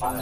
I'm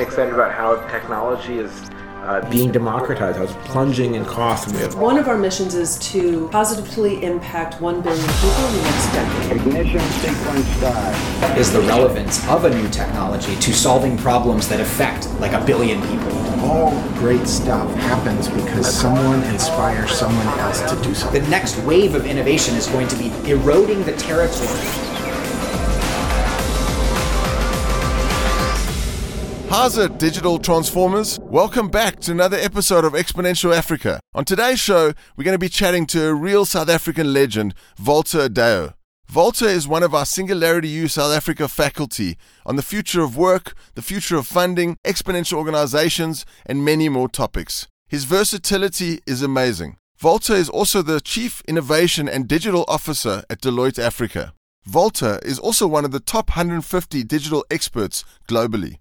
excited about how technology is uh, being democratized, how it's plunging in cost. And we have One of our missions is to positively impact 1 billion people in the next decade. Ignition sequence start. is the relevance of a new technology to solving problems that affect like a billion people. all great stuff happens because someone inspires someone else to do something. The next wave of innovation is going to be eroding the territory. How's it, digital transformers? Welcome back to another episode of Exponential Africa. On today's show, we're going to be chatting to a real South African legend, Valter Adão. Walter is one of our Singularity U South Africa faculty on the future of work, the future of funding, exponential organizations, and many more topics. His versatility is amazing. Walter is also the Chief Innovation and Digital Officer at Deloitte Africa. Walter is also one of the top 150 digital experts globally.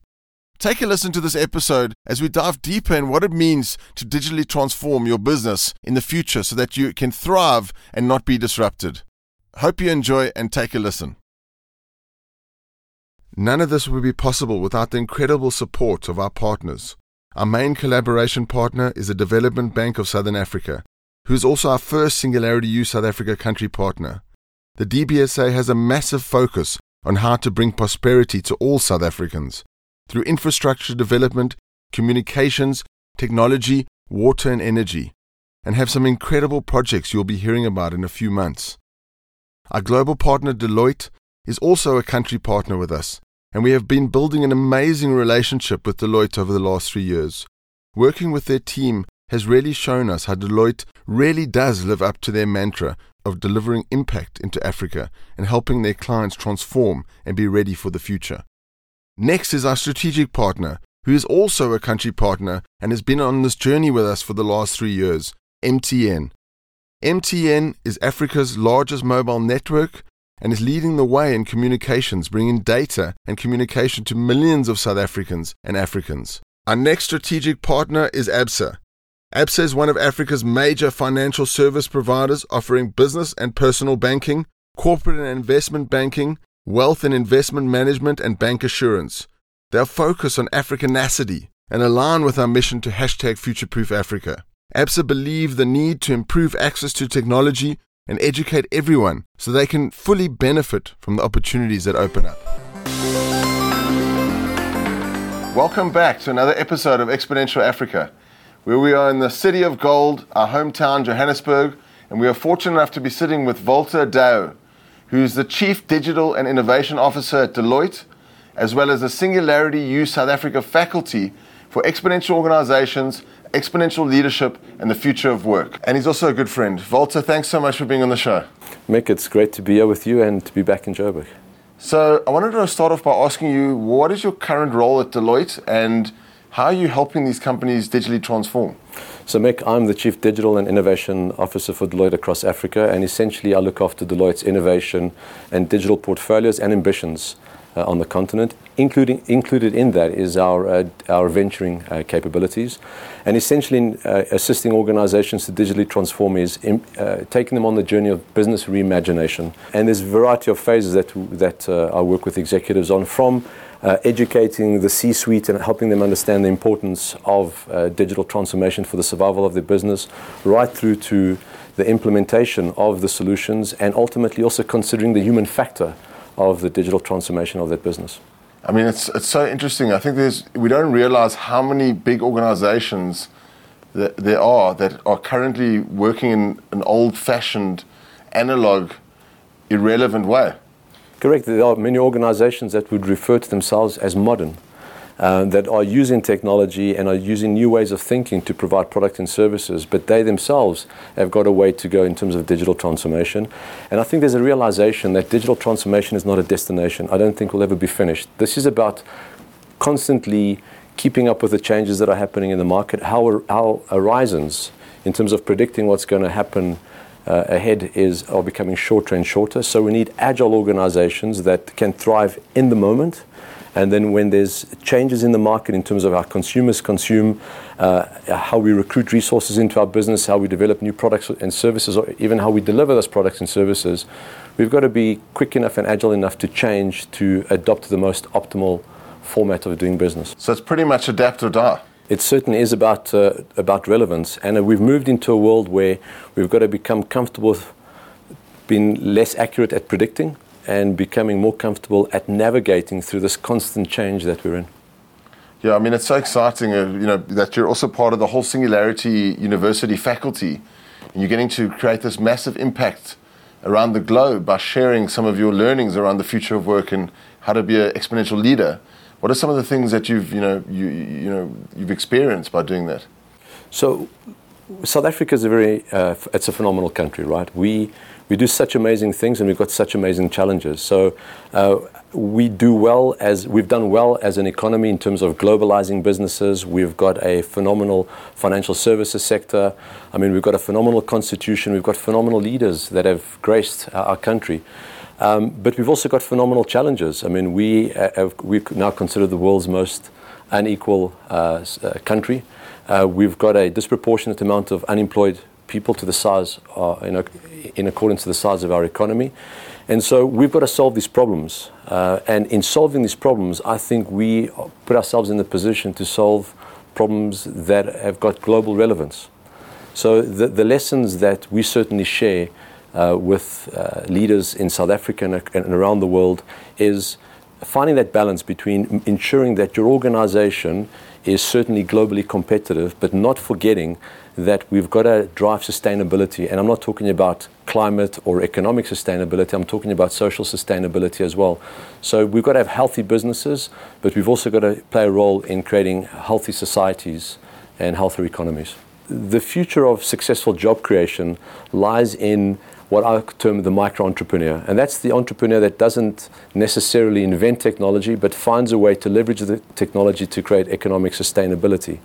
Take a listen to this episode as we dive deeper in what it means to digitally transform your business in the future so that you can thrive and not be disrupted. Hope you enjoy and take a listen. None of this would be possible without the incredible support of our partners. Our main collaboration partner is the Development Bank of Southern Africa, who is also our first Singularity U South Africa country partner. The DBSA has a massive focus on how to bring prosperity to all South Africans through infrastructure development, communications, technology, water, and energy, and have some incredible projects you'll be hearing about in a few months. Our global partner Deloitte is also a country partner with us, and we have been building an amazing relationship with Deloitte over the last three years. Working with their team has really shown us how Deloitte really does live up to their mantra of delivering impact into Africa and helping their clients transform and be ready for the future. Next is our strategic partner, who is also a country partner and has been on this journey with us for the last three years MTN. MTN is Africa's largest mobile network and is leading the way in communications, bringing data and communication to millions of South Africans and Africans. Our next strategic partner is ABSA. ABSA is one of Africa's major financial service providers offering business and personal banking, corporate and investment banking, wealth and investment management, and bancassurance. They are focused on Africanacity and align with our mission to hashtag future-proof Africa. ABSA believe the need to improve access to technology and educate everyone so they can fully benefit from the opportunities that open up. Welcome back to another episode of Exponential Africa, where we are in the city of gold, our hometown, Johannesburg, and we are fortunate enough to be sitting with Valter Adão, who's the Chief Digital and Innovation Officer at Deloitte, as well as the Singularity U South Africa faculty for exponential organizations, exponential leadership, and the future of work. And he's also a good friend. Walter, thanks so much for being on the show. Mick, it's great to be here with you and to be back in Joburg. So, I wanted to start off by asking you what is your current role at Deloitte and how are you helping these companies digitally transform? So, Mick, I'm the Chief Digital and Innovation Officer for Deloitte across Africa, and essentially I look after Deloitte's innovation and digital portfolios and ambitions uh, on the continent. Including, included in that is our, uh, our venturing uh, capabilities. And essentially, in, uh, assisting organizations to digitally transform is in, uh, taking them on the journey of business reimagination. And there's a variety of phases that, that uh, I work with executives on from uh, educating the C suite and helping them understand the importance of uh, digital transformation for the survival of their business, right through to the implementation of the solutions and ultimately also considering the human factor of the digital transformation of that business. I mean, it's, it's so interesting. I think there's, we don't realize how many big organizations that there are that are currently working in an old fashioned, analog, irrelevant way. Correct. There are many organizations that would refer to themselves as modern, uh, that are using technology and are using new ways of thinking to provide products and services, but they themselves have got a way to go in terms of digital transformation. And I think there's a realization that digital transformation is not a destination. I don't think we'll ever be finished. This is about constantly keeping up with the changes that are happening in the market, how, how horizons in terms of predicting what's going to happen ahead is are becoming shorter and shorter. So we need agile organizations that can thrive in the moment And then when there's changes in the market in terms of how consumers consume, uh, how we recruit resources into our business, how we develop new products and services, or even how we deliver those products and services, we've got to be quick enough and agile enough to change to adopt the most optimal format of doing business. So it's pretty much adapt or die. It certainly is about uh, about relevance, and uh, we've moved into a world where we've got to become comfortable with being less accurate at predicting and becoming more comfortable at navigating through this constant change that we're in. Yeah, I mean it's so exciting, uh, you know, that you're also part of the whole Singularity University faculty, and you're getting to create this massive impact around the globe by sharing some of your learnings around the future of work and how to be an exponential leader. What are some of the things that you've you know you you know you've experienced by doing that? So, South Africa is a very uh, it's a phenomenal country, right? We we do such amazing things and we've got such amazing challenges. So. Uh, we do well as we've done well as an economy in terms of globalizing businesses. We've got a phenomenal financial services sector. I mean, we've got a phenomenal constitution. We've got phenomenal leaders that have graced our, our country. Um, but we've also got phenomenal challenges. I mean, we uh, we now consider the world's most unequal uh, uh, country. We've got a disproportionate amount of unemployed people to the size, in, accordance to the size of our economy. And so we've got to solve these problems. And in solving these problems, I think we put ourselves in the position to solve problems that have got global relevance. So the, the lessons that we certainly share with uh, leaders in South Africa and, and, around the world is finding that balance between ensuring that your organization is certainly globally competitive, but not forgetting that we've got to drive sustainability. And I'm not talking about climate or economic sustainability, I'm talking about social sustainability as well. So we've got to have healthy businesses, but we've also got to play a role in creating healthy societies and healthier economies. The future of successful job creation lies in what I term the micro entrepreneur. And that's the entrepreneur that doesn't necessarily invent technology, but finds a way to leverage the technology to create economic sustainability.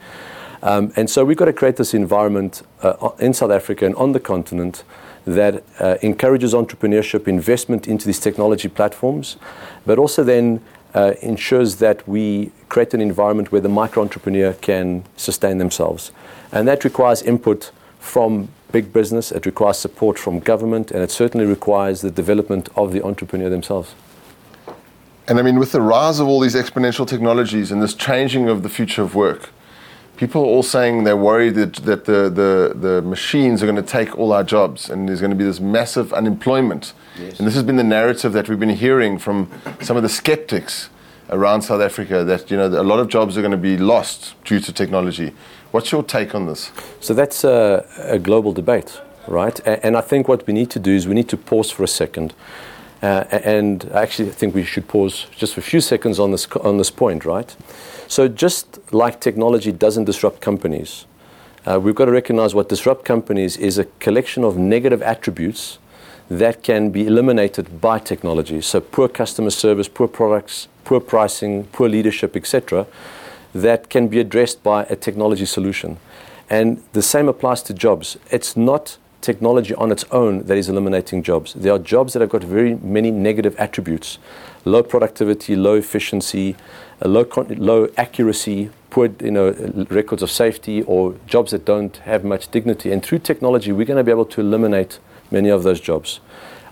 Um, and so we've got to create this environment uh, in South Africa and on the continent that uh, encourages entrepreneurship, investment into these technology platforms, but also then Uh, ensures that we create an environment where the micro entrepreneur can sustain themselves. And that requires input from big business, it requires support from government, and it certainly requires the development of the entrepreneur themselves. And I mean, with the rise of all these exponential technologies and this changing of the future of work, people are all saying they're worried that, that the, the, the machines are going to take all our jobs and there's going to be this massive unemployment. Yes. And this has been the narrative that we've been hearing from some of the skeptics around South Africa that you know a lot of jobs are going to be lost due to technology. What's your take on this? So that's a, a global debate, right? And, and, I think what we need to do is we need to pause for a second. Uh, and I actually think we should pause just for a few seconds on this, on this point, right? So, just like technology doesn't disrupt companies, uh, we've got to recognize what disrupt companies is a collection of negative attributes that can be eliminated by technology. So, poor customer service, poor products, poor pricing, poor leadership, etc that can be addressed by a technology solution. And the same applies to jobs. It's not technology on its own that is eliminating jobs. There are jobs that have got very many negative attributes low productivity, low efficiency, low, low accuracy, poor you know, records of safety, or jobs that don't have much dignity. And through technology, we're going to be able to eliminate many of those jobs.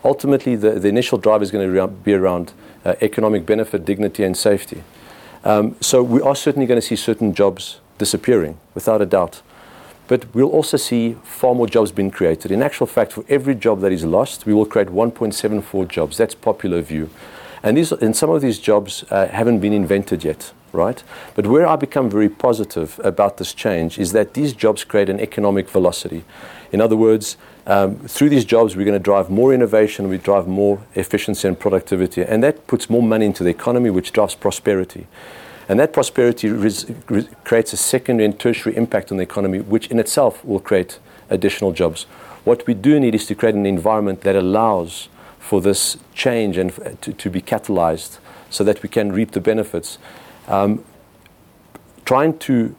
Ultimately, the, the initial drive is going to be around uh, economic benefit, dignity, and safety. Um, so we are certainly going to see certain jobs disappearing, without a doubt. But we'll also see far more jobs being created. In actual fact, for every job that is lost, we will create 1.74 jobs. That's popular view. And, these, and some of these jobs uh, haven't been invented yet, right? But where I become very positive about this change is that these jobs create an economic velocity. In other words, um, through these jobs, we're going to drive more innovation, we drive more efficiency and productivity, and that puts more money into the economy, which drives prosperity. And that prosperity res- re- creates a secondary and tertiary impact on the economy, which in itself will create additional jobs. What we do need is to create an environment that allows for this change and f- to, to, be catalyzed so that we can reap the benefits. Um, trying to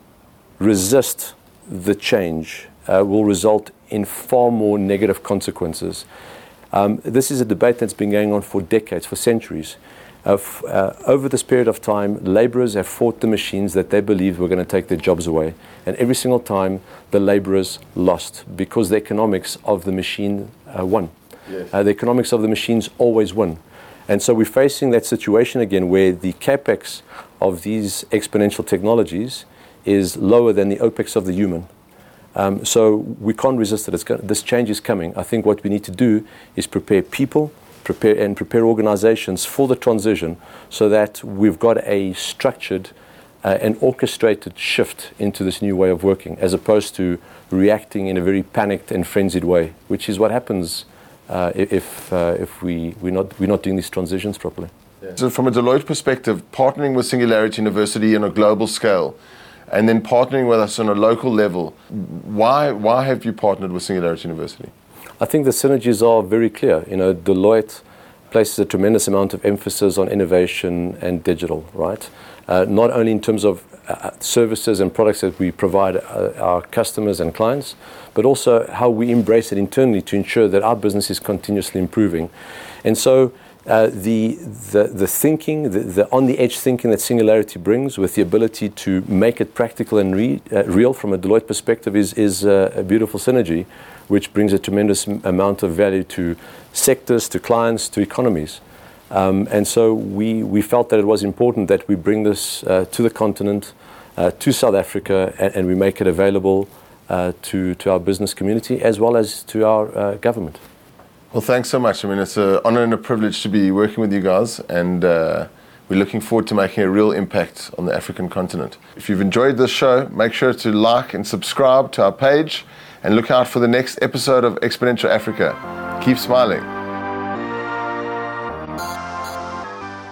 resist the change uh, will result in far more negative consequences. Um, this is a debate that's been going on for decades, for centuries. Uh, over this period of time, laborers have fought the machines that they believed were going to take their jobs away. And every single time, the laborers lost because the economics of the machine uh, won. Uh, the economics of the machines always win. And so we're facing that situation again where the capex of these exponential technologies is lower than the opex of the human. Um, so we can't resist it. This change is coming. I think what we need to do is prepare people, prepare and prepare organizations for the transition, so that we've got a structured uh, and orchestrated shift into this new way of working, as opposed to reacting in a very panicked and frenzied way, which is what happens uh, if uh, if we we're not we're not doing these transitions properly. So, from a Deloitte perspective, partnering with Singularity University on a global scale, and then partnering with us on a local level, why why have you partnered with Singularity University? I think the synergies are very clear. You know, Deloitte places a tremendous amount of emphasis on innovation and digital, right? Uh, not only in terms of uh, services and products that we provide uh, our customers and clients, but also how we embrace it internally to ensure that our business is continuously improving. Uh, the, the, the thinking, the, the on the edge thinking that Singularity brings with the ability to make it practical and re, uh, real from a Deloitte perspective is, is uh, a beautiful synergy, which brings a tremendous amount of value to sectors, to clients, to economies. Um, and so we, we felt that it was important that we bring this uh, to the continent, uh, to South Africa, and, and we make it available uh, to, to our business community as well as to our government. Well, thanks so much. I mean, it's an honor and a privilege to be working with you guys, and uh, we're looking forward to making a real impact on the African continent. If you've enjoyed this show, make sure to like and subscribe to our page, and look out for the next episode of Exponential Africa. Keep smiling.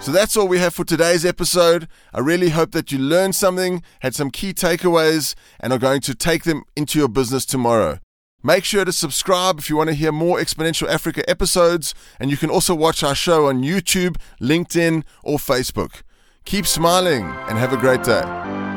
So that's all we have for today's episode. I really hope that you learned something, had some key takeaways, and are going to take them into your business tomorrow. Make sure to subscribe if you want to hear more Exponential Africa episodes, and you can also watch our show on YouTube, LinkedIn, or Facebook. Keep smiling and have a great day.